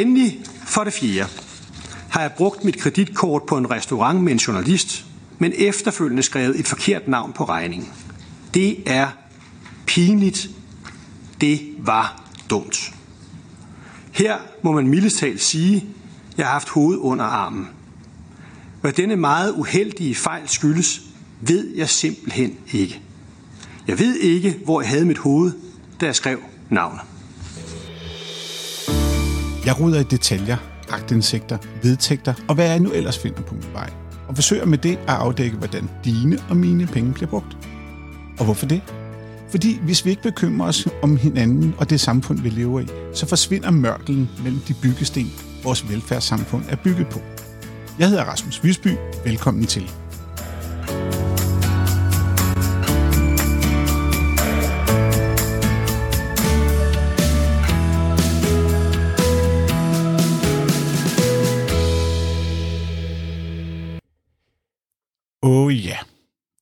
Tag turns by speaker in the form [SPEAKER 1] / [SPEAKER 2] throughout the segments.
[SPEAKER 1] Endelig for det fjerde har jeg brugt mit kreditkort på en restaurant med en journalist, men efterfølgende skrevet et forkert navn på regningen. Det er pinligt. Det var dumt. Her må man mildest talt sige, at jeg har haft hovedet under armen. Hvad denne meget uheldige fejl skyldes, ved jeg simpelthen ikke. Jeg ved ikke, hvor jeg havde mit hoved, da jeg skrev navnet.
[SPEAKER 2] Jeg ruder i detaljer, agtindsigter, vedtægter og hvad jeg nu ellers finder på min vej. Og forsøger med det at afdække, hvordan dine og mine penge bliver brugt. Og hvorfor det? Fordi hvis vi ikke bekymrer os om hinanden og det samfund, vi lever i, så forsvinder mørkelen mellem de byggesten, vores velfærdssamfund er bygget på. Jeg hedder Rasmus Visby. Velkommen til.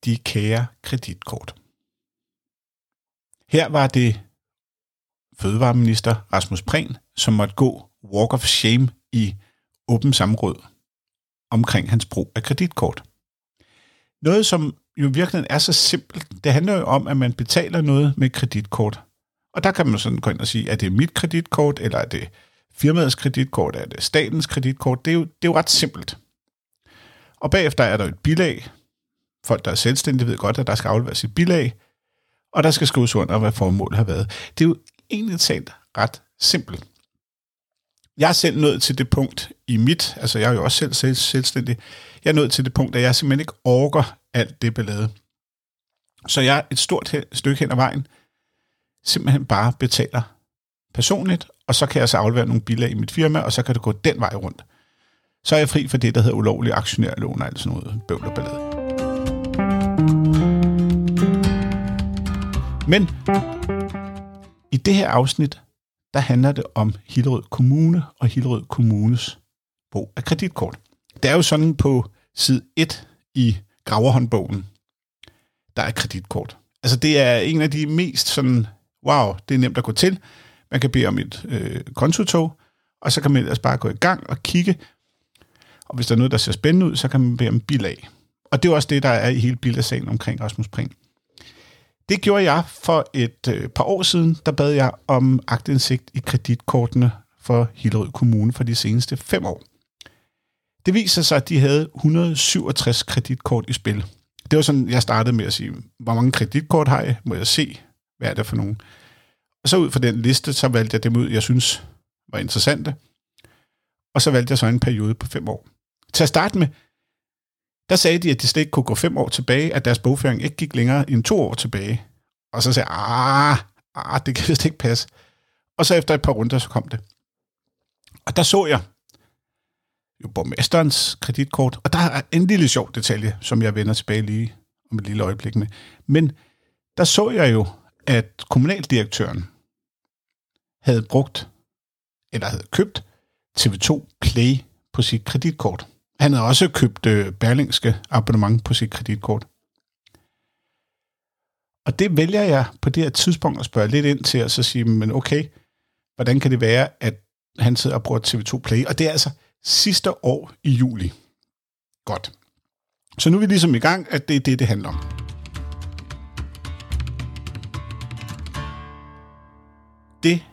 [SPEAKER 2] De kære kreditkort. Her var det fødevareminister Rasmus Prehn, som måtte gå walk of shame i åben samråd omkring hans brug af kreditkort. Noget, som jo virkelig er så simpelt, det handler jo om, at man betaler noget med kreditkort. Og der kan man sådan gå ind og sige, er det mit kreditkort, eller er det firmaets kreditkort, er det statens kreditkort? Det, er jo, det er jo ret simpelt. Og bagefter er der et bilag. Folk, der er selvstændige, ved godt, at der skal afleveres et bilag, og der skal skrives under, hvad formålet har været. Det er jo egentlig talt ret simpelt. Jeg er selv nået til det punkt i mit, altså jeg er jo også selv, selv selvstændig, jeg er nået til det punkt, at jeg simpelthen ikke orker alt det ballade. Så jeg et stort stykke hen ad vejen simpelthen bare betaler personligt, og så kan jeg så aflevere nogle bilag i mit firma, og så kan det gå den vej rundt. Så er jeg fri for det, der hedder ulovlig aktionærlån og alt sådan noget bøvl og ballade. Men i det her afsnit, der handler det om Hillerød Kommune og Hillerød Kommunes brug af kreditkort. Det er jo sådan på side 1 i graverhåndbogen, der er kreditkort. Altså det er en af de mest sådan, wow, det er nemt at gå til. Man kan bede om et øh, kontotog, og så kan man ellers bare gå i gang og kigge. Og hvis der er noget, der ser spændende ud, så kan man bede om bilag. Og det er også det, der er i hele bilagsagen omkring Rasmus Prehn. Det gjorde jeg for et øh, par år siden. Der bad jeg om agtindsigt i kreditkortene for Hillerød Kommune for de seneste fem år. Det viser sig, at de havde 167 kreditkort i spil. Det var sådan, jeg startede med at sige, hvor mange kreditkort har jeg? Må jeg se, hvad er det for nogen? Og så ud fra den liste, så valgte jeg dem ud, jeg synes var interessante. Og så valgte jeg så en periode på fem år. Til at starte med, der sagde de, at de slet ikke kunne gå fem år tilbage, at deres bogføring ikke gik længere end to år tilbage. Og så sagde jeg, ah, ah, det kan vist ikke passe. Og så efter et par runder, så kom det. Og der så jeg jo borgmesterens kreditkort, og der er en lille sjov detalje, som jeg vender tilbage lige om et lille øjeblik med. Men der så jeg jo, at kommunaldirektøren havde brugt, eller havde købt TV2 Play på sit kreditkort. Han havde også købt øh, Berlingske abonnement på sit kreditkort. Og det vælger jeg på det her tidspunkt at spørge lidt ind til, og så sige, men okay, hvordan kan det være, at han sidder og bruger TV2 Play? Og det er altså sidste år i juli. Godt. Så nu er vi ligesom i gang, at det er det, det handler om. Det,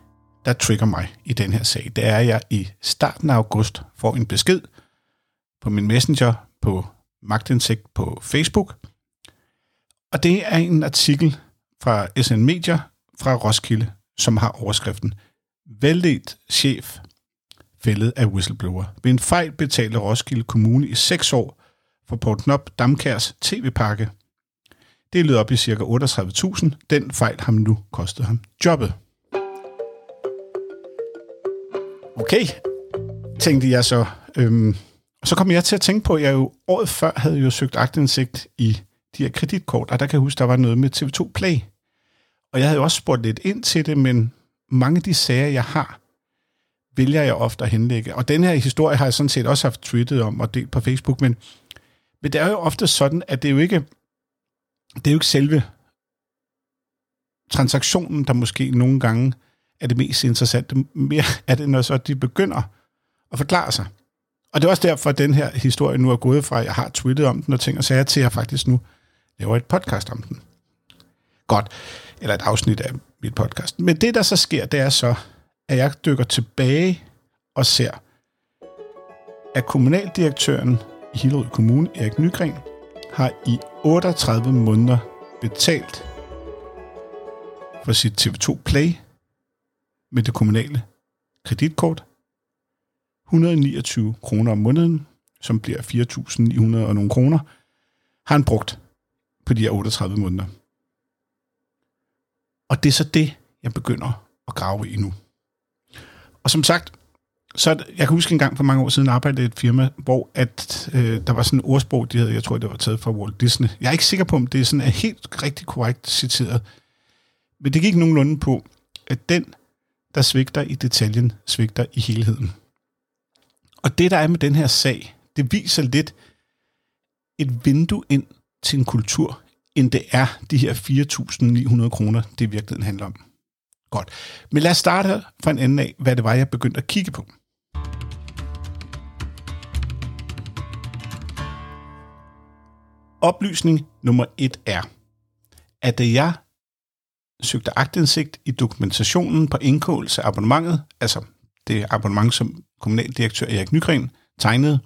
[SPEAKER 2] der trigger mig i den her sag, det er, at jeg i starten af august får en besked på min messenger, på magtindsigt på Facebook. Og det er en artikel fra SN Media fra Roskilde, som har overskriften Vældet chef fældet af whistleblower. Ved en fejl betalte Roskilde Kommune i seks år for Port Nop Damkærs tv-pakke. Det lød op i ca. 38.000. Den fejl har nu kostet ham jobbet. Okay, tænkte jeg så. Øhm, og så kom jeg til at tænke på, at jeg jo året før havde jo søgt agtindsigt i de her kreditkort, og der kan jeg huske, der var noget med TV2 Play. Og jeg havde jo også spurgt lidt ind til det, men mange af de sager, jeg har, vælger jeg ofte at henlægge. Og den her historie har jeg sådan set også haft tweetet om og delt på Facebook, men, men det er jo ofte sådan, at det er jo ikke, det er jo ikke selve transaktionen, der måske nogle gange er det mest interessante. Mere er det, når så de begynder at forklare sig. Og det er også derfor, at den her historie nu er gået fra, at jeg har tweetet om den og ting og sager, til at jeg faktisk nu laver et podcast om den. Godt. Eller et afsnit af mit podcast. Men det, der så sker, det er så, at jeg dykker tilbage og ser, at kommunaldirektøren i Hillerød Kommune, Erik Nygren, har i 38 måneder betalt for sit TV2 Play med det kommunale kreditkort 129 kroner om måneden, som bliver 4.900 og nogle kroner, har han brugt på de her 38 måneder. Og det er så det, jeg begynder at grave i nu. Og som sagt, så jeg kan huske en gang for mange år siden arbejdede i et firma, hvor at, øh, der var sådan en ordsprog, de havde, jeg tror, det var taget fra Walt Disney. Jeg er ikke sikker på, om det er sådan er helt rigtig korrekt citeret. Men det gik nogenlunde på, at den, der svigter i detaljen, svigter i helheden. Og det, der er med den her sag, det viser lidt et vindue ind til en kultur, end det er de her 4.900 kroner, det i virkeligheden handler om. Godt. Men lad os starte fra en ende af, hvad det var, jeg begyndte at kigge på. Oplysning nummer et er, at da jeg søgte agtindsigt i dokumentationen på indkåelse af abonnementet, altså det abonnement, som kommunaldirektør Erik Nygren tegnede,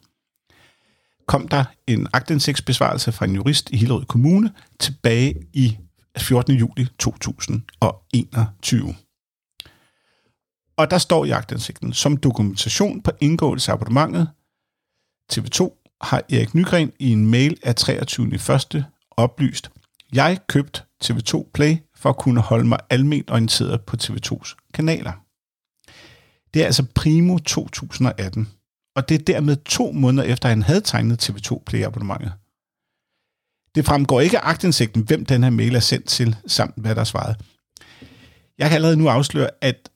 [SPEAKER 2] kom der en agtindsigtsbesvarelse fra en jurist i Hillerød Kommune tilbage i 14. juli 2021. Og der står i agtindsigten, som dokumentation på indgåelse af abonnementet, TV2 har Erik Nygren i en mail af 23. 1. oplyst, jeg købt TV2 Play for at kunne holde mig alment orienteret på TV2's kanaler. Det er altså primo 2018, og det er dermed to måneder efter, at han havde tegnet TV2 Play abonnementet. Det fremgår ikke af agtindsigten, hvem den her mail er sendt til, samt hvad der er svaret. Jeg kan allerede nu afsløre, at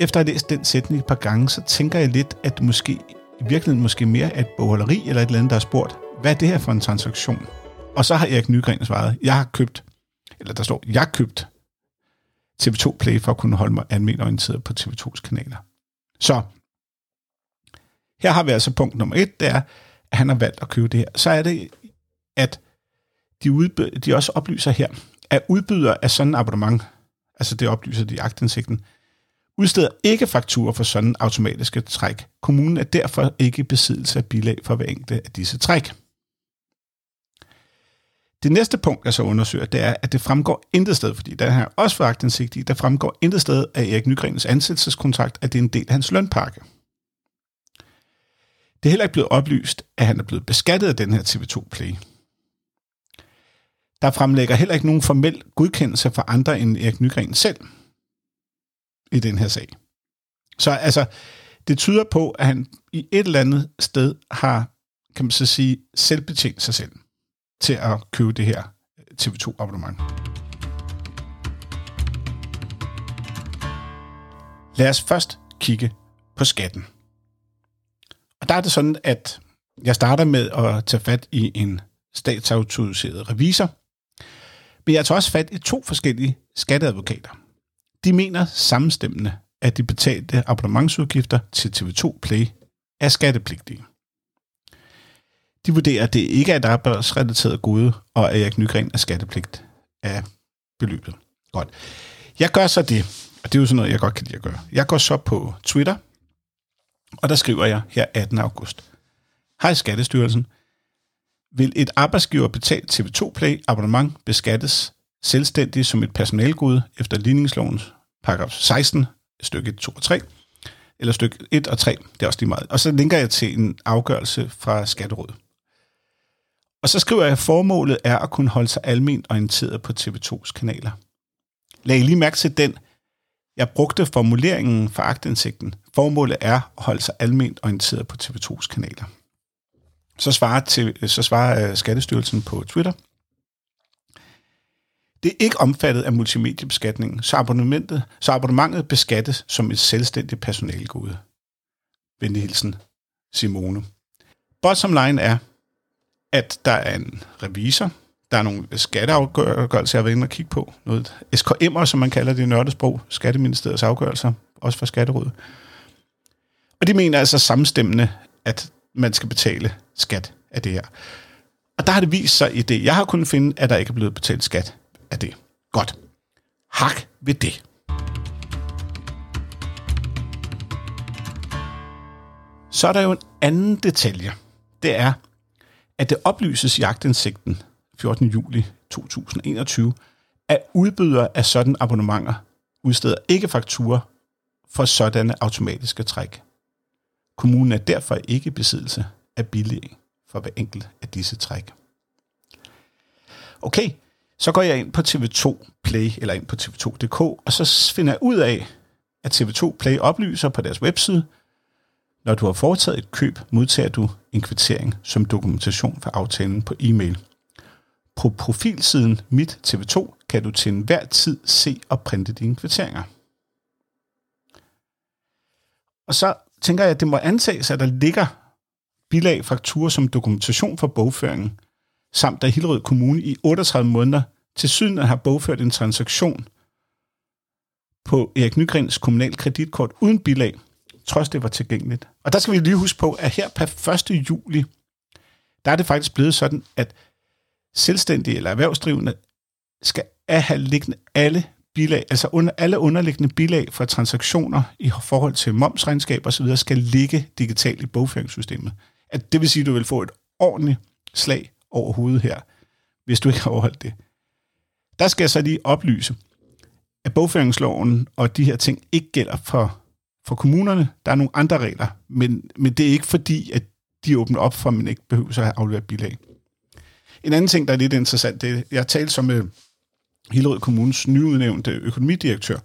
[SPEAKER 2] efter at have læst den sætning et par gange, så tænker jeg lidt, at det måske i virkeligheden måske mere er et bogholderi eller et eller andet, der har spurgt, hvad er det her for en transaktion? Og så har Erik Nygren svaret, jeg har købt, eller der står, jeg har købt TV2 Play for at kunne holde mig almindeligt orienteret på TV2's kanaler. Så her har vi altså punkt nummer et, det er, at han har valgt at købe det her. Så er det, at de, udby- de også oplyser her, at udbyder af sådan en abonnement, altså det oplyser de i agtindsigten, udsteder ikke fakturer for sådan automatiske træk. Kommunen er derfor ikke i besiddelse af bilag for hver enkelt af disse træk. Det næste punkt, jeg så undersøger, det er, at det fremgår intet sted, fordi der her også for agtindsigt der fremgår intet sted af Erik Nygrens ansættelseskontrakt, at det er en del af hans lønpakke. Det er heller ikke blevet oplyst, at han er blevet beskattet af den her TV2 Play. Der fremlægger heller ikke nogen formel godkendelse for andre end Erik Nygren selv i den her sag. Så altså, det tyder på, at han i et eller andet sted har, kan man så sige, selvbetjent sig selv til at købe det her øh, TV2 abonnement. Lad os først kigge på skatten. Og der er det sådan, at jeg starter med at tage fat i en statsautoriseret revisor, men jeg tager også fat i to forskellige skatteadvokater. De mener sammenstemmende, at de betalte abonnementsudgifter til TV2 Play er skattepligtige. De vurderer, at det ikke er et arbejdsrelateret gode, og at Erik Nygren er skattepligt af beløbet. Godt. Jeg gør så det, og det er jo sådan noget, jeg godt kan lide at gøre. Jeg går så på Twitter, og der skriver jeg her 18. august. Hej Skattestyrelsen. Vil et arbejdsgiver betalt TV2 Play abonnement beskattes selvstændigt som et personalgode efter ligningslovens paragraf 16, stykke 2 og 3, eller stykke 1 og 3, det er også lige meget. Og så linker jeg til en afgørelse fra Skatterådet. Og så skriver jeg, at formålet er at kunne holde sig alment orienteret på TV2's kanaler. Lag lige mærke til den. Jeg brugte formuleringen for agtindsigten. Formålet er at holde sig alment orienteret på TV2's kanaler. Så svarer, til, så svarer øh, Skattestyrelsen på Twitter. Det er ikke omfattet af multimediebeskatningen, så, abonnementet, så abonnementet beskattes som et selvstændigt personalgode. Venlig hilsen, Simone. Bottom line er, at der er en revisor, Der er nogle skatteafgørelser, jeg har været inde og kigge på. Noget SKM'er, som man kalder det i nørdesprog. Skatteministeriets afgørelser, også fra Skatterådet. Og de mener altså samstemmende, at man skal betale skat af det her. Og der har det vist sig i det, jeg har kunnet finde, at der ikke er blevet betalt skat af det. Godt. Hak ved det. Så er der jo en anden detalje. Det er, at det oplyses i agtindsigten 14. juli 2021, at udbydere af sådan abonnementer udsteder ikke fakturer for sådanne automatiske træk. Kommunen er derfor ikke i besiddelse af billig for hver enkelt af disse træk. Okay, så går jeg ind på TV2 Play, eller ind på tv2.dk, og så finder jeg ud af, at TV2 Play oplyser på deres webside, når du har foretaget et køb, modtager du en kvittering som dokumentation for aftalen på e-mail. På profilsiden Mit TV2 kan du til enhver tid se og printe dine kvitteringer. Og så tænker jeg, at det må antages, at der ligger bilag fakturer som dokumentation for bogføringen, samt at Hillerød Kommune i 38 måneder til syden har bogført en transaktion på Erik Nygrens kommunal kreditkort uden bilag, trods det var tilgængeligt. Og der skal vi lige huske på, at her per 1. juli, der er det faktisk blevet sådan, at selvstændige eller erhvervsdrivende skal have liggende alle bilag, altså under, alle underliggende bilag for transaktioner i forhold til momsregnskab osv., skal ligge digitalt i bogføringssystemet. At det vil sige, at du vil få et ordentligt slag over hovedet her, hvis du ikke har overholdt det. Der skal jeg så lige oplyse, at bogføringsloven og de her ting ikke gælder for, for kommunerne. Der er nogle andre regler, men, men det er ikke fordi, at de åbner op for, at man ikke behøver at have afleveret bilag. En anden ting, der er lidt interessant, det er, jeg talte som med Hillerød Kommunes nyudnævnte økonomidirektør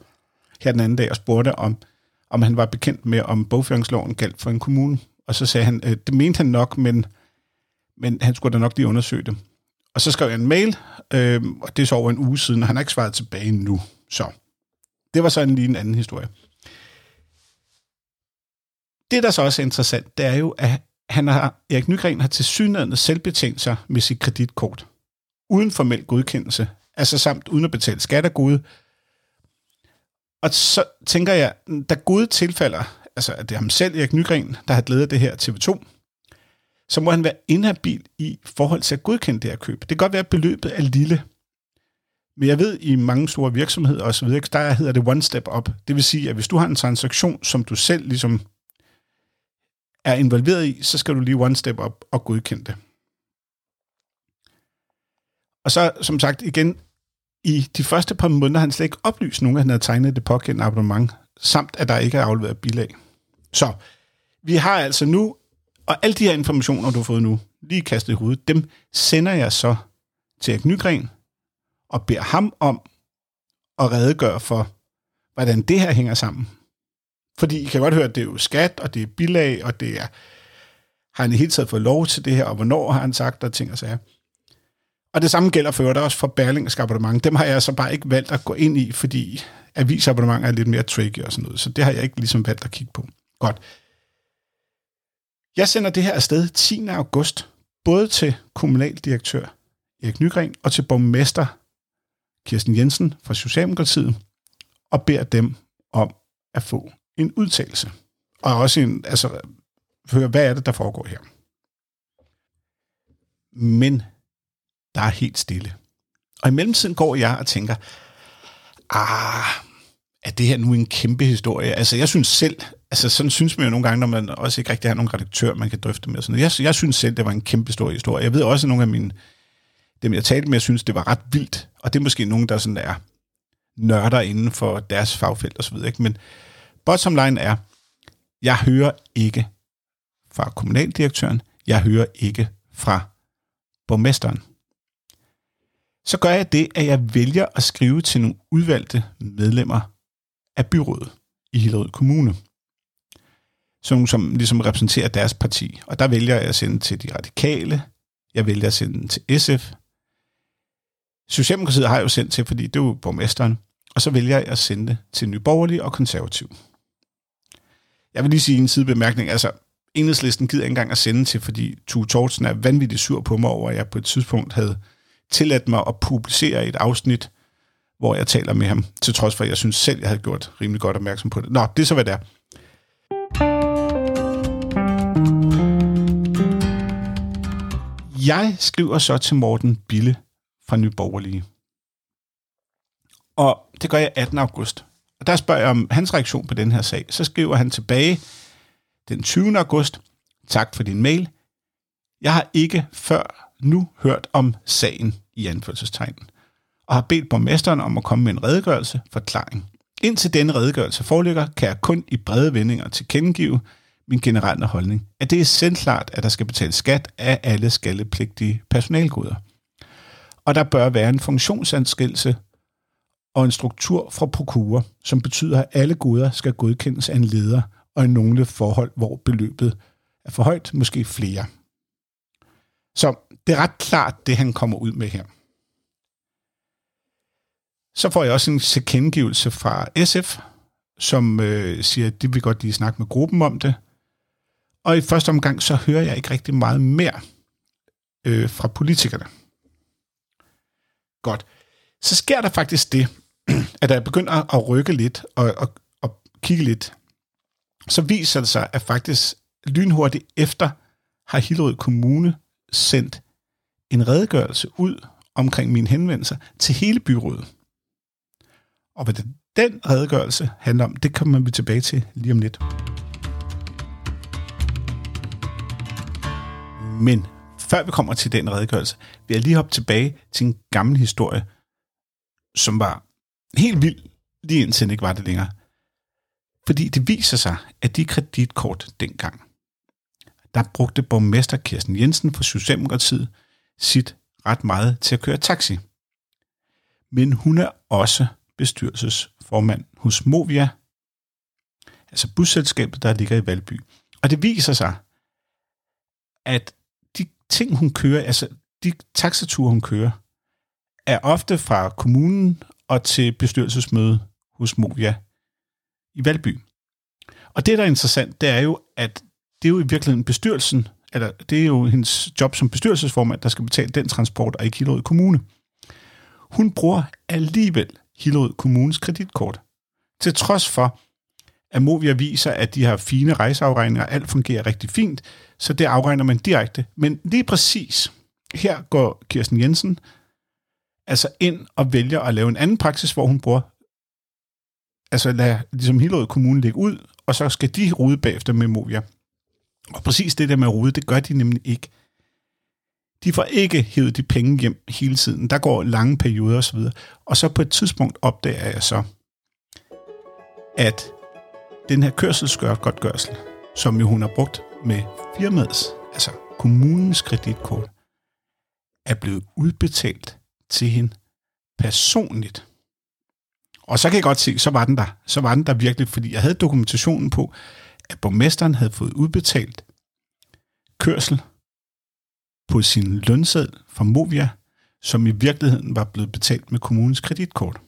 [SPEAKER 2] her den anden dag og spurgte, om, om han var bekendt med, om bogføringsloven galt for en kommune. Og så sagde han, øh, det mente han nok, men, men han skulle da nok lige undersøge det. Og så skrev jeg en mail, øh, og det er så over en uge siden, og han har ikke svaret tilbage nu. Så det var så en lige en anden historie. Det, der så også er interessant, det er jo, at han har, Erik Nygren har til synligheden selvbetjent sig med sit kreditkort, uden formel godkendelse, altså samt uden at betale skat af gode. Og så tænker jeg, da gode tilfælder, altså at det er ham selv, Erik Nygren, der har glædet det her TV2, så må han være inhabil i forhold til at godkende det her køb. Det kan godt være, at beløbet er lille, men jeg ved, i mange store virksomheder osv., der hedder det one step up. Det vil sige, at hvis du har en transaktion, som du selv ligesom er involveret i, så skal du lige one step up og godkende det. Og så, som sagt, igen, i de første par måneder han slet ikke oplyst nogen, at han havde tegnet det pågældende abonnement, samt at der ikke er afleveret bilag. Så vi har altså nu, og alle de her informationer, du har fået nu, lige kastet i hovedet, dem sender jeg så til Erik Nygren, og beder ham om at redegøre for, hvordan det her hænger sammen. Fordi I kan godt høre, at det er jo skat, og det er bilag, og det er, har han i hele taget fået lov til det her, og hvornår har han sagt, der ting og sager. Og det samme gælder for øvrigt også for Berlingske abonnement. Dem har jeg så bare ikke valgt at gå ind i, fordi avisabonnementer er lidt mere tricky og sådan noget. Så det har jeg ikke ligesom valgt at kigge på. Godt. Jeg sender det her afsted 10. august, både til kommunaldirektør Erik Nygren og til borgmester Kirsten Jensen fra Socialdemokratiet, og beder dem om at få en udtalelse. Og også en, altså, høre, hvad er det, der foregår her. Men der er helt stille. Og i mellemtiden går jeg og tænker, ah, er det her nu en kæmpe historie? Altså, jeg synes selv, altså sådan synes man jo nogle gange, når man også ikke rigtig har nogen redaktør, man kan drøfte med. Sådan Jeg, jeg synes selv, det var en kæmpe stor historie. Jeg ved også, at nogle af mine, dem jeg talte med, jeg synes, det var ret vildt. Og det er måske nogen, der sådan er nørder inden for deres fagfelt osv. Ikke? Men bottom line er, jeg hører ikke fra kommunaldirektøren, jeg hører ikke fra borgmesteren så gør jeg det, at jeg vælger at skrive til nogle udvalgte medlemmer af byrådet i Hillerød Kommune, som, som ligesom repræsenterer deres parti. Og der vælger jeg at sende til de radikale, jeg vælger at sende til SF. Socialdemokratiet har jeg jo sendt til, fordi det er jo borgmesteren, og så vælger jeg at sende det til Nyborgerlige og Konservativ. Jeg vil lige sige en sidebemærkning, altså enhedslisten gider ikke engang at sende til, fordi Tue Tortsen er vanvittigt sur på mig over, at jeg på et tidspunkt havde tilladt mig at publicere et afsnit, hvor jeg taler med ham, til trods for, at jeg synes selv, jeg havde gjort rimelig godt opmærksom på det. Nå, det er så, hvad det er. Jeg skriver så til Morten Bille fra Nyborgerlige. Og det gør jeg 18. august. Og der spørger jeg om hans reaktion på den her sag. Så skriver han tilbage den 20. august. Tak for din mail. Jeg har ikke før nu hørt om sagen i anførselstegn, og har bedt borgmesteren om at komme med en redegørelse forklaring. Indtil denne redegørelse foreligger, kan jeg kun i brede vendinger tilkendegive min generelle holdning, at det er selvklart, at der skal betales skat af alle skattepligtige personalgoder. Og der bør være en funktionsanskillelse og en struktur fra prokura, som betyder, at alle goder skal godkendes af en leder, og i nogle forhold, hvor beløbet er for højt, måske flere. Så det er ret klart, det han kommer ud med her. Så får jeg også en tilkendegivelse fra SF, som øh, siger, at de vil godt lige snakke med gruppen om det. Og i første omgang, så hører jeg ikke rigtig meget mere øh, fra politikerne. Godt. Så sker der faktisk det, at der begyndte at rykke lidt og, og, og kigge lidt, så viser det sig, at faktisk lynhurtigt efter har Hillerød Kommune sendt en redegørelse ud omkring mine henvendelser til hele byrådet. Og hvad det, den redegørelse handler om, det kommer vi tilbage til lige om lidt. Men før vi kommer til den redegørelse, vil jeg lige hoppe tilbage til en gammel historie, som var helt vild, lige indtil den ikke var det længere. Fordi det viser sig, at de kreditkort dengang, der brugte borgmester Kirsten Jensen fra Socialdemokratiet sit ret meget til at køre taxi. Men hun er også bestyrelsesformand hos Movia, altså busselskabet, der ligger i Valby. Og det viser sig, at de ting, hun kører, altså de taxaturer, hun kører, er ofte fra kommunen og til bestyrelsesmøde hos Movia i Valby. Og det, der er interessant, det er jo, at det er jo i virkeligheden bestyrelsen, eller det er jo hendes job som bestyrelsesformand, der skal betale den transport, og ikke Hillerød Kommune. Hun bruger alligevel Hillerød Kommunes kreditkort. Til trods for, at Movia viser, at de har fine rejseafregninger, alt fungerer rigtig fint, så det afregner man direkte. Men lige præcis, her går Kirsten Jensen altså ind og vælger at lave en anden praksis, hvor hun bruger, altså lad ligesom Hillerød Kommune ligge ud, og så skal de rode bagefter med Movia. Og præcis det der med at rode, det gør de nemlig ikke. De får ikke hævet de penge hjem hele tiden. Der går lange perioder osv. Og så på et tidspunkt opdager jeg så, at den her kørselsgodtgørsel, som jo hun har brugt med firmaets, altså kommunens kreditkort, er blevet udbetalt til hende personligt. Og så kan jeg godt se, så var den der. Så var den der virkelig, fordi jeg havde dokumentationen på, at borgmesteren havde fået udbetalt kørsel på sin lønseddel fra Movia, som i virkeligheden var blevet betalt med kommunens kreditkort.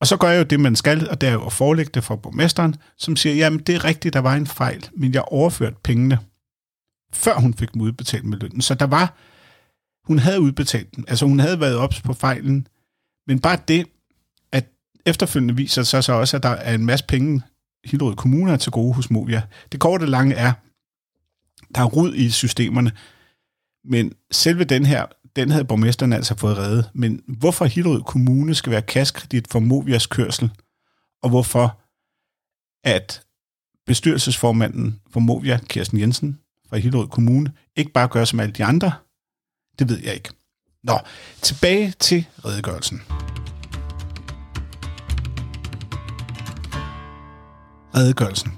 [SPEAKER 2] Og så gør jeg jo det, man skal, og det er jo at forelægge det for borgmesteren, som siger, jamen det er rigtigt, der var en fejl, men jeg overførte pengene, før hun fik dem udbetalt med lønnen. Så der var, hun havde udbetalt den, altså hun havde været ops på fejlen, men bare det, at efterfølgende viser sig så også, at der er en masse penge, Hillerød Kommune er til gode hos Movia. Det korte lange er, der er rod i systemerne, men selve den her, den havde borgmesteren altså fået reddet. Men hvorfor Hillerød Kommune skal være kaskredit for Movias kørsel, og hvorfor at bestyrelsesformanden for Movia, Kirsten Jensen fra Hillerød Kommune, ikke bare gør som alle de andre, det ved jeg ikke. Nå, tilbage til redegørelsen. Redegørelsen.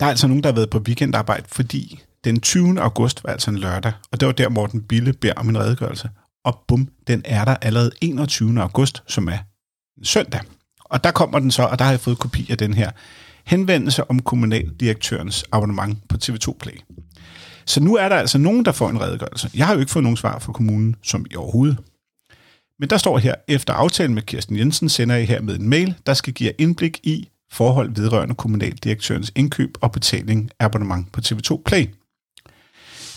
[SPEAKER 2] Der er altså nogen, der har været på weekendarbejde, fordi den 20. august var altså en lørdag, og det var der, Morten Bille beder om en redegørelse. Og bum, den er der allerede 21. august, som er en søndag. Og der kommer den så, og der har jeg fået kopi af den her henvendelse om kommunaldirektørens abonnement på TV2 Play. Så nu er der altså nogen, der får en redegørelse. Jeg har jo ikke fået nogen svar fra kommunen, som i overhovedet. Men der står her, efter aftalen med Kirsten Jensen, sender jeg her med en mail, der skal give indblik i forhold vedrørende kommunaldirektørens indkøb og betaling af abonnement på TV2 Play.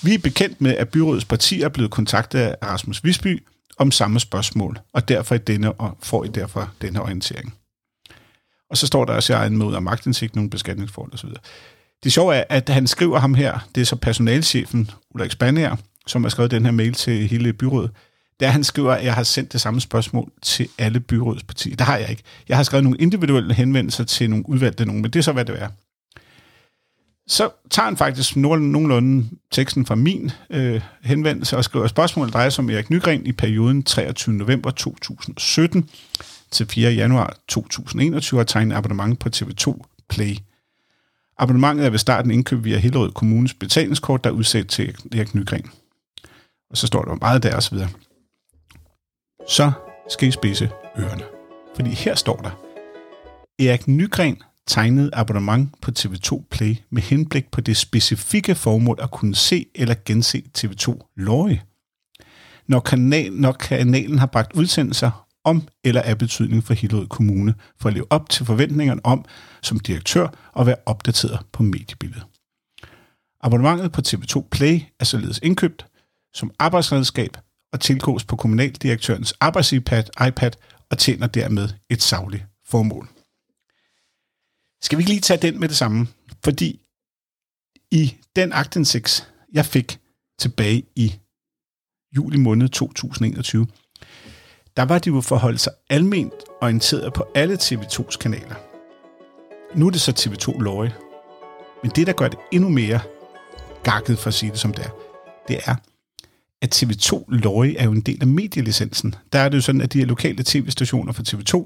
[SPEAKER 2] Vi er bekendt med, at byrådets partier er blevet kontaktet af Rasmus Visby om samme spørgsmål, og derfor i denne, og får I derfor denne orientering. Og så står der også, at jeg er en mod af magtindsigt, nogle beskatningsforhold osv. Det sjove er, at han skriver ham her, det er så personalchefen Ulrik Spanier, som har skrevet den her mail til hele byrådet, der han skriver, at jeg har sendt det samme spørgsmål til alle byrådspartier. Det har jeg ikke. Jeg har skrevet nogle individuelle henvendelser til nogle udvalgte nogen, men det er så, hvad det er. Så tager han faktisk nogenlunde teksten fra min øh, henvendelse og skriver, at spørgsmålet drejer sig om Erik Nygren i perioden 23. november 2017 til 4. januar 2021 og tegnet abonnement på TV2 Play. Abonnementet er ved starten indkøbt via Hillerød Kommunes betalingskort, der er udsat til Erik Nygren. Og så står der meget der og så videre. Så skal I spise ørerne. Fordi her står der, Erik Nygren tegnede abonnement på TV2 Play med henblik på det specifikke formål at kunne se eller gense TV2 Lorry. Når, kanal, når kanalen har bragt udsendelser om eller af betydning for Hillerød Kommune, for at leve op til forventningerne om som direktør og være opdateret på mediebilledet. Abonnementet på TV2 Play er således indkøbt som arbejdsredskab og tilgås på kommunaldirektørens arbejdsiPad iPad og tjener dermed et savligt formål. Skal vi ikke lige tage den med det samme? Fordi i den aktindsigt, jeg fik tilbage i juli måned 2021, der var de jo forholdt sig alment orienteret på alle TV2's kanaler. Nu er det så TV2 Løje. Men det, der gør det endnu mere gakket, for at sige det som det er, det er, at TV2 Løje er jo en del af medielicensen. Der er det jo sådan, at de her lokale tv-stationer for TV2,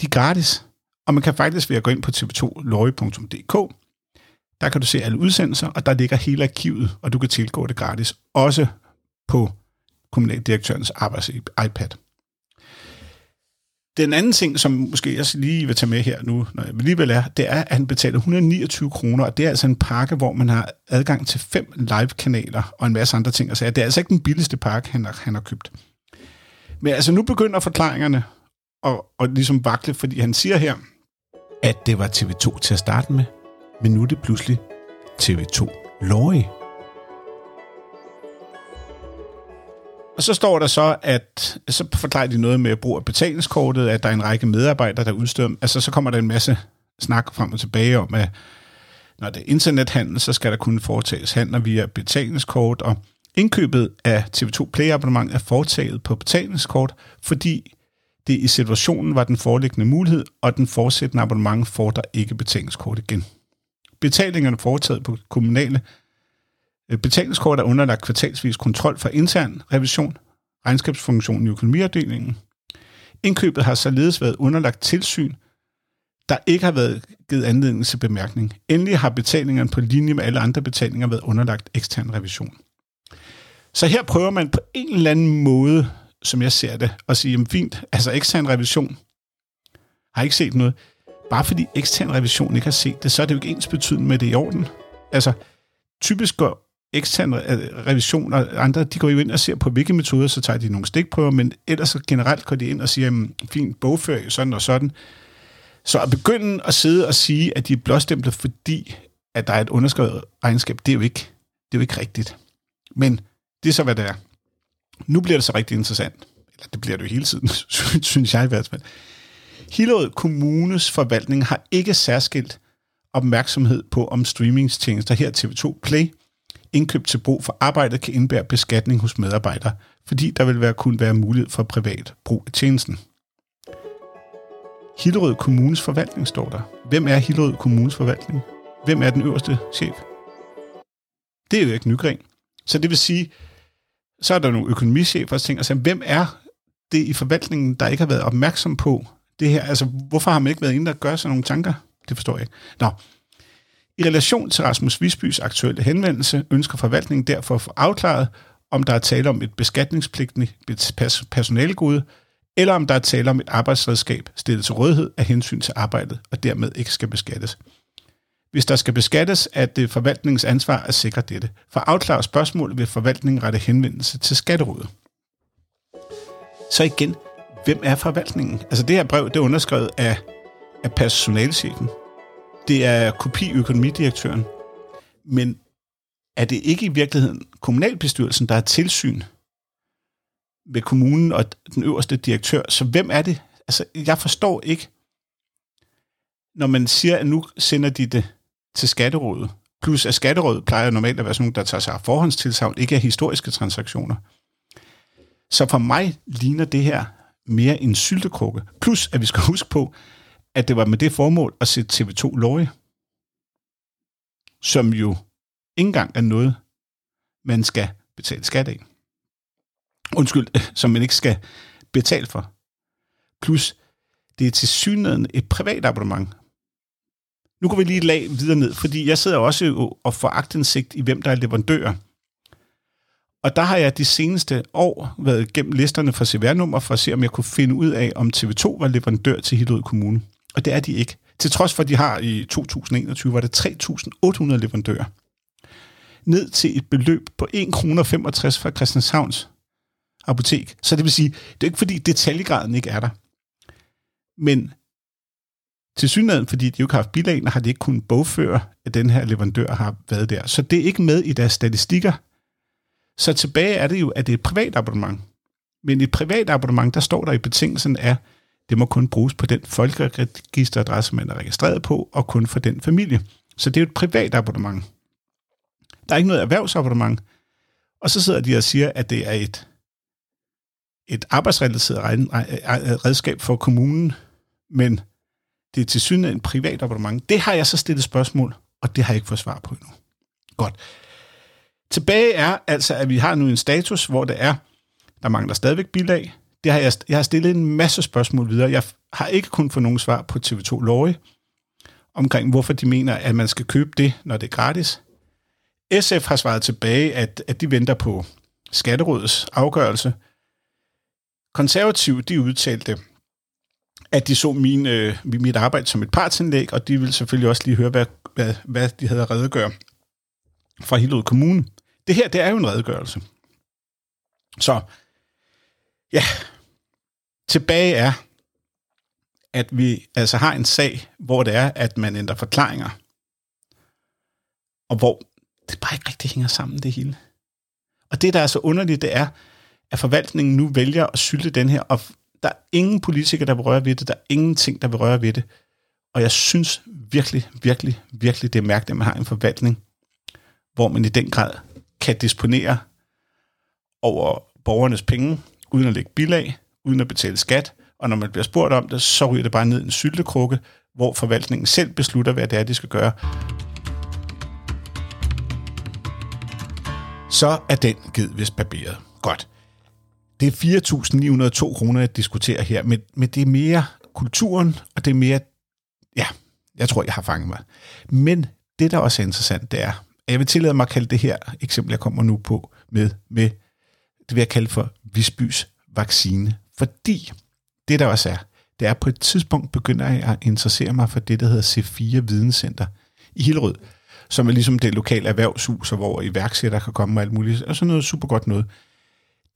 [SPEAKER 2] de er gratis. Og man kan faktisk ved at gå ind på tv2løje.dk, der kan du se alle udsendelser, og der ligger hele arkivet, og du kan tilgå det gratis, også på kommunaldirektørens arbejds-iPad. Den anden ting, som måske jeg lige vil tage med her nu, når jeg alligevel er, det er, at han betaler 129 kroner, og det er altså en pakke, hvor man har adgang til fem live-kanaler og en masse andre ting. Så det er altså ikke den billigste pakke, han har, han har købt. Men altså nu begynder forklaringerne at, at ligesom vakle, fordi han siger her, at det var TV2 til at starte med, men nu er det pludselig TV2 Lorry. Og så står der så, at så forklarer de noget med brug af betalingskortet, at der er en række medarbejdere, der udstøder. Altså så kommer der en masse snak frem og tilbage om, at når det er internethandel, så skal der kunne foretages handler via betalingskort, og indkøbet af TV2 Play abonnement er foretaget på betalingskort, fordi det i situationen var den foreliggende mulighed, og den fortsættende abonnement får der ikke betalingskort igen. Betalingerne foretaget på kommunale Øh, betalingskort er underlagt kvartalsvis kontrol for intern revision, regnskabsfunktionen i økonomiafdelingen. Indkøbet har således været underlagt tilsyn, der ikke har været givet anledning til bemærkning. Endelig har betalingerne på linje med alle andre betalinger været underlagt ekstern revision. Så her prøver man på en eller anden måde, som jeg ser det, at sige, jamen fint, altså ekstern revision har ikke set noget. Bare fordi ekstern revision ikke har set det, så er det jo ikke ens betydende med det i orden. Altså, typisk går ekstern øh, revision og andre, de går jo ind og ser på, hvilke metoder, så tager de nogle stikprøver, men ellers så generelt går de ind og siger, jamen, fint, bogføring, sådan og sådan. Så at begynde at sidde og sige, at de er blåstemplet, fordi at der er et underskrevet regnskab, det er jo ikke, det er jo ikke rigtigt. Men det er så, hvad det er. Nu bliver det så rigtig interessant. Eller det bliver det jo hele tiden, synes jeg i hvert fald. Hillerød Kommunes forvaltning har ikke særskilt opmærksomhed på, om streamingstjenester her TV2 Play – indkøb til brug for arbejdet kan indbære beskatning hos medarbejdere, fordi der vil være, kun være mulighed for privat brug af tjenesten. Hillerød Kommunes forvaltning står der. Hvem er Hillerød Kommunes forvaltning? Hvem er den øverste chef? Det er jo ikke Nygren. Så det vil sige, så er der nogle økonomichefer, der tænker sig, hvem er det i forvaltningen, der ikke har været opmærksom på det her? Altså, hvorfor har man ikke været inde og gøre sådan nogle tanker? Det forstår jeg ikke. Nå, i relation til Rasmus Visbys aktuelle henvendelse ønsker forvaltningen derfor at få afklaret, om der er tale om et beskatningspligtigt personalegode, eller om der er tale om et arbejdsredskab stillet til rådighed af hensyn til arbejdet, og dermed ikke skal beskattes. Hvis der skal beskattes, er det forvaltningens ansvar at sikre dette. For at afklare spørgsmålet vil forvaltningen rette henvendelse til Skatterådet. Så igen, hvem er forvaltningen? Altså det her brev, det er underskrevet af, af personalchefen, det er kopi økonomidirektøren. Men er det ikke i virkeligheden kommunalbestyrelsen, der er tilsyn med kommunen og den øverste direktør? Så hvem er det? Altså, jeg forstår ikke, når man siger, at nu sender de det til skatterådet, plus at skatterådet plejer normalt at være sådan nogle, der tager sig af forhåndstilsavn, ikke af historiske transaktioner. Så for mig ligner det her mere en syltekrukke. Plus, at vi skal huske på, at det var med det formål at sætte TV2 lov som jo ikke engang er noget, man skal betale skat af. Undskyld, som man ikke skal betale for. Plus, det er til synligheden et privat abonnement. Nu går vi lige lag videre ned, fordi jeg sidder også og får agtindsigt i, hvem der er leverandører. Og der har jeg de seneste år været gennem listerne for CVR-nummer for at se, om jeg kunne finde ud af, om TV2 var leverandør til Hillerød Kommune. Og det er de ikke. Til trods for, at de har i 2021, var det 3.800 leverandører. Ned til et beløb på 1,65 kr. fra Christianshavns apotek. Så det vil sige, det er ikke fordi detaljegraden ikke er der. Men til synligheden, fordi de jo ikke har haft bilagene, har de ikke kunnet bogføre, at den her leverandør har været der. Så det er ikke med i deres statistikker. Så tilbage er det jo, at det er et privat abonnement. Men i et privat abonnement, der står der i betingelsen af, det må kun bruges på den folkeregisteradresse, man er registreret på, og kun for den familie. Så det er jo et privat abonnement. Der er ikke noget erhvervsabonnement. Og så sidder de og siger, at det er et, et arbejdsrelateret redskab for kommunen, men det er til syne en privat abonnement. Det har jeg så stillet spørgsmål, og det har jeg ikke fået svar på endnu. Godt. Tilbage er altså, at vi har nu en status, hvor det er, der mangler stadigvæk bilag, det har jeg, jeg har stillet en masse spørgsmål videre. Jeg har ikke kun fået nogen svar på TV2 Lorge omkring, hvorfor de mener, at man skal købe det, når det er gratis. SF har svaret tilbage, at, at de venter på Skatterådets afgørelse. Konservative, de udtalte, at de så min, øh, mit arbejde som et partsindlæg, og de vil selvfølgelig også lige høre, hvad, hvad, hvad de havde at redegøre fra Hillerød Kommune. Det her, det er jo en redegørelse. Så ja, tilbage er, at vi altså har en sag, hvor det er, at man ændrer forklaringer, og hvor det bare ikke rigtig hænger sammen, det hele. Og det, der er så underligt, det er, at forvaltningen nu vælger at sylte den her, og der er ingen politikere, der vil røre ved det, der er ingenting, der vil røre ved det. Og jeg synes virkelig, virkelig, virkelig, det er mærkeligt, at man har en forvaltning, hvor man i den grad kan disponere over borgernes penge, uden at lægge bilag, uden at betale skat, og når man bliver spurgt om det, så ryger det bare ned i en syltekrukke, hvor forvaltningen selv beslutter, hvad det er, de skal gøre. Så er den givet vist barberet. Godt. Det er 4.902 kroner, jeg diskuterer her, men, men det er mere kulturen, og det er mere... Ja, jeg tror, jeg har fanget mig. Men det, der også er interessant, det er, at jeg vil tillade mig at kalde det her eksempel, jeg kommer nu på med, med det vil jeg kalde for Visbys vaccine. Fordi det der også er, det er på et tidspunkt begynder jeg at interessere mig for det, der hedder C4 Videnscenter i Hillerød, som er ligesom det lokale erhvervshus, hvor iværksættere kan komme og alt muligt, og sådan noget super godt noget.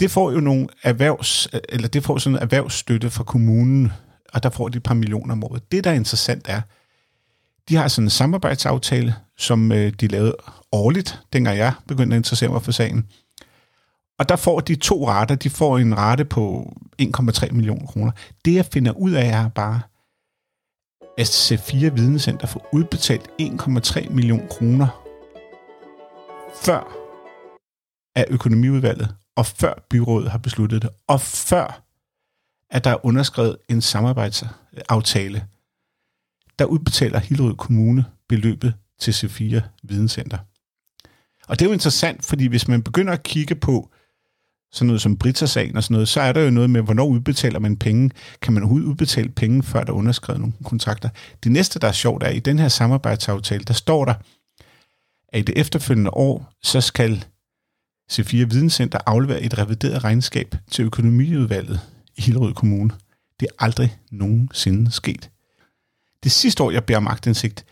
[SPEAKER 2] Det får jo nogle erhvervs, eller det får sådan en erhvervsstøtte fra kommunen, og der får de et par millioner om året. Det, der er interessant, er, de har sådan en samarbejdsaftale, som øh, de lavede årligt, dengang jeg begyndte at interessere mig for sagen, og der får de to rater. De får en rate på 1,3 millioner kroner. Det jeg finder ud af er bare, at C4 Videnscenter får udbetalt 1,3 millioner kroner før af økonomiudvalget, og før byrådet har besluttet det, og før at der er underskrevet en samarbejdsaftale, der udbetaler Hillerød Kommune beløbet til C4 Videnscenter. Og det er jo interessant, fordi hvis man begynder at kigge på, sådan noget som Brita-sagen og sådan noget, så er der jo noget med, hvornår udbetaler man penge? Kan man overhovedet udbetale penge, før der er underskrevet nogle kontrakter? Det næste, der er sjovt, er, at i den her samarbejdsaftale, der står der, at i det efterfølgende år, så skal C4 Videnscenter aflevere et revideret regnskab til økonomiudvalget i Hillerød Kommune. Det er aldrig nogensinde sket. Det sidste år, jeg beder om agtindsigt,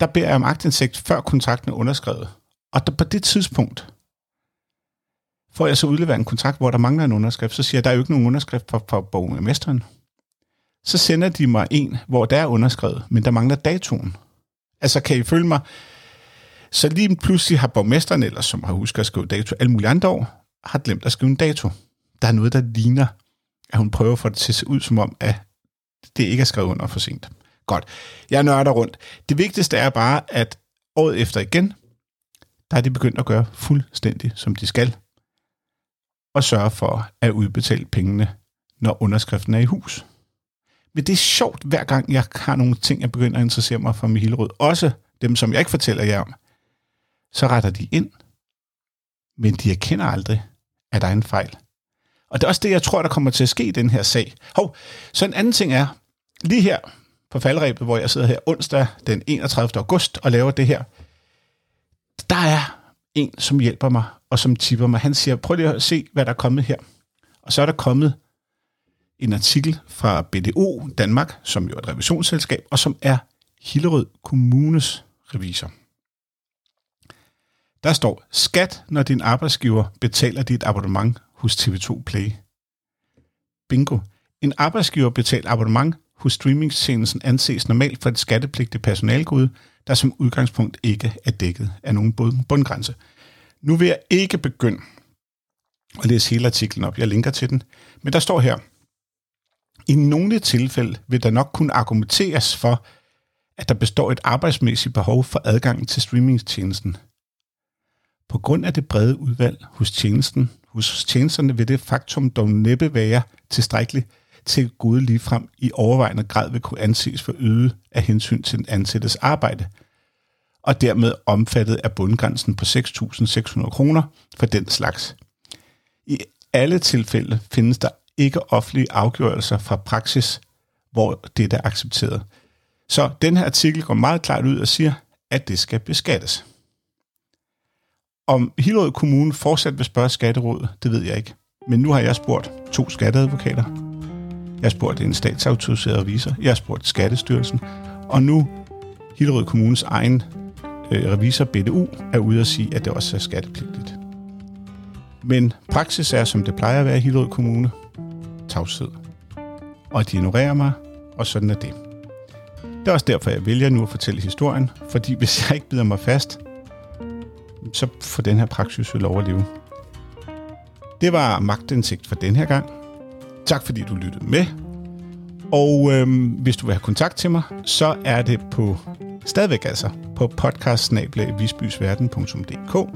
[SPEAKER 2] der beder jeg om agtindsigt, før kontrakten er underskrevet. Og der, på det tidspunkt, får jeg så udleveret en kontrakt, hvor der mangler en underskrift, så siger jeg, der er jo ikke nogen underskrift fra, fra borgmesteren. Så sender de mig en, hvor der er underskrevet, men der mangler datoen. Altså, kan I følge mig? Så lige pludselig har borgmesteren ellers, som har husket at skrive dato alle mulige andre år, har glemt at skrive en dato. Der er noget, der ligner, at hun prøver at få det til at se ud som om, at det ikke er skrevet under for sent. Godt. Jeg nørder rundt. Det vigtigste er bare, at året efter igen, der er de begyndt at gøre fuldstændig, som de skal, og sørge for at udbetale pengene, når underskriften er i hus. Men det er sjovt, hver gang jeg har nogle ting, jeg begynder at interessere mig for med Hillerød, også dem, som jeg ikke fortæller jer om, så retter de ind, men de erkender aldrig, at der er en fejl. Og det er også det, jeg tror, der kommer til at ske i den her sag. Hov, så en anden ting er, lige her på faldrebet, hvor jeg sidder her onsdag den 31. august og laver det her, der er en, som hjælper mig, og som tipper mig. Han siger, prøv lige at se, hvad der er kommet her. Og så er der kommet en artikel fra BDO Danmark, som jo er et revisionsselskab, og som er Hillerød Kommunes revisor. Der står, skat, når din arbejdsgiver betaler dit abonnement hos TV2 Play. Bingo. En arbejdsgiver betaler abonnement hos streamingtjenesten anses normalt for et skattepligtigt personalgode, der som udgangspunkt ikke er dækket af nogen bundgrænse. Nu vil jeg ikke begynde at læse hele artiklen op. Jeg linker til den. Men der står her, i nogle tilfælde vil der nok kunne argumenteres for, at der består et arbejdsmæssigt behov for adgang til streamingtjenesten. På grund af det brede udvalg hos tjenesten, hos tjenesterne vil det faktum dog næppe være tilstrækkeligt til gode ligefrem i overvejende grad vil kunne anses for yde af hensyn til den ansættes arbejde, og dermed omfattet af bundgrænsen på 6.600 kroner for den slags. I alle tilfælde findes der ikke offentlige afgørelser fra praksis, hvor det er accepteret. Så den her artikel går meget klart ud og siger, at det skal beskattes. Om Hillerød Kommune fortsat vil spørge skatterådet, det ved jeg ikke. Men nu har jeg spurgt to skatteadvokater. Jeg har spurgt en statsautoriseret revisor. Jeg har spurgt Skattestyrelsen. Og nu Hillerød Kommunes egen øh, revisor BDU er ude at sige, at det også er skattepligtigt. Men praksis er, som det plejer at være i Hillerød Kommune, tavshed. Og de ignorerer mig, og sådan er det. Det er også derfor, jeg vælger nu at fortælle historien, fordi hvis jeg ikke bider mig fast, så får den her praksis jo lov at leve. Det var magtindsigt for den her gang. Tak fordi du lyttede med. Og øhm, hvis du vil have kontakt til mig, så er det på stadigvæk altså på podcastsnablag.visbysverden.dk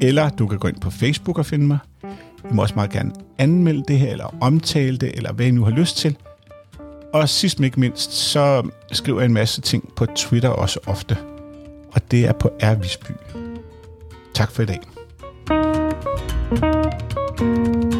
[SPEAKER 2] eller du kan gå ind på Facebook og finde mig. Du må også meget gerne anmelde det her, eller omtale det, eller hvad I nu har lyst til. Og sidst men ikke mindst, så skriver jeg en masse ting på Twitter også ofte. Og det er på R. Tak for i dag. thank you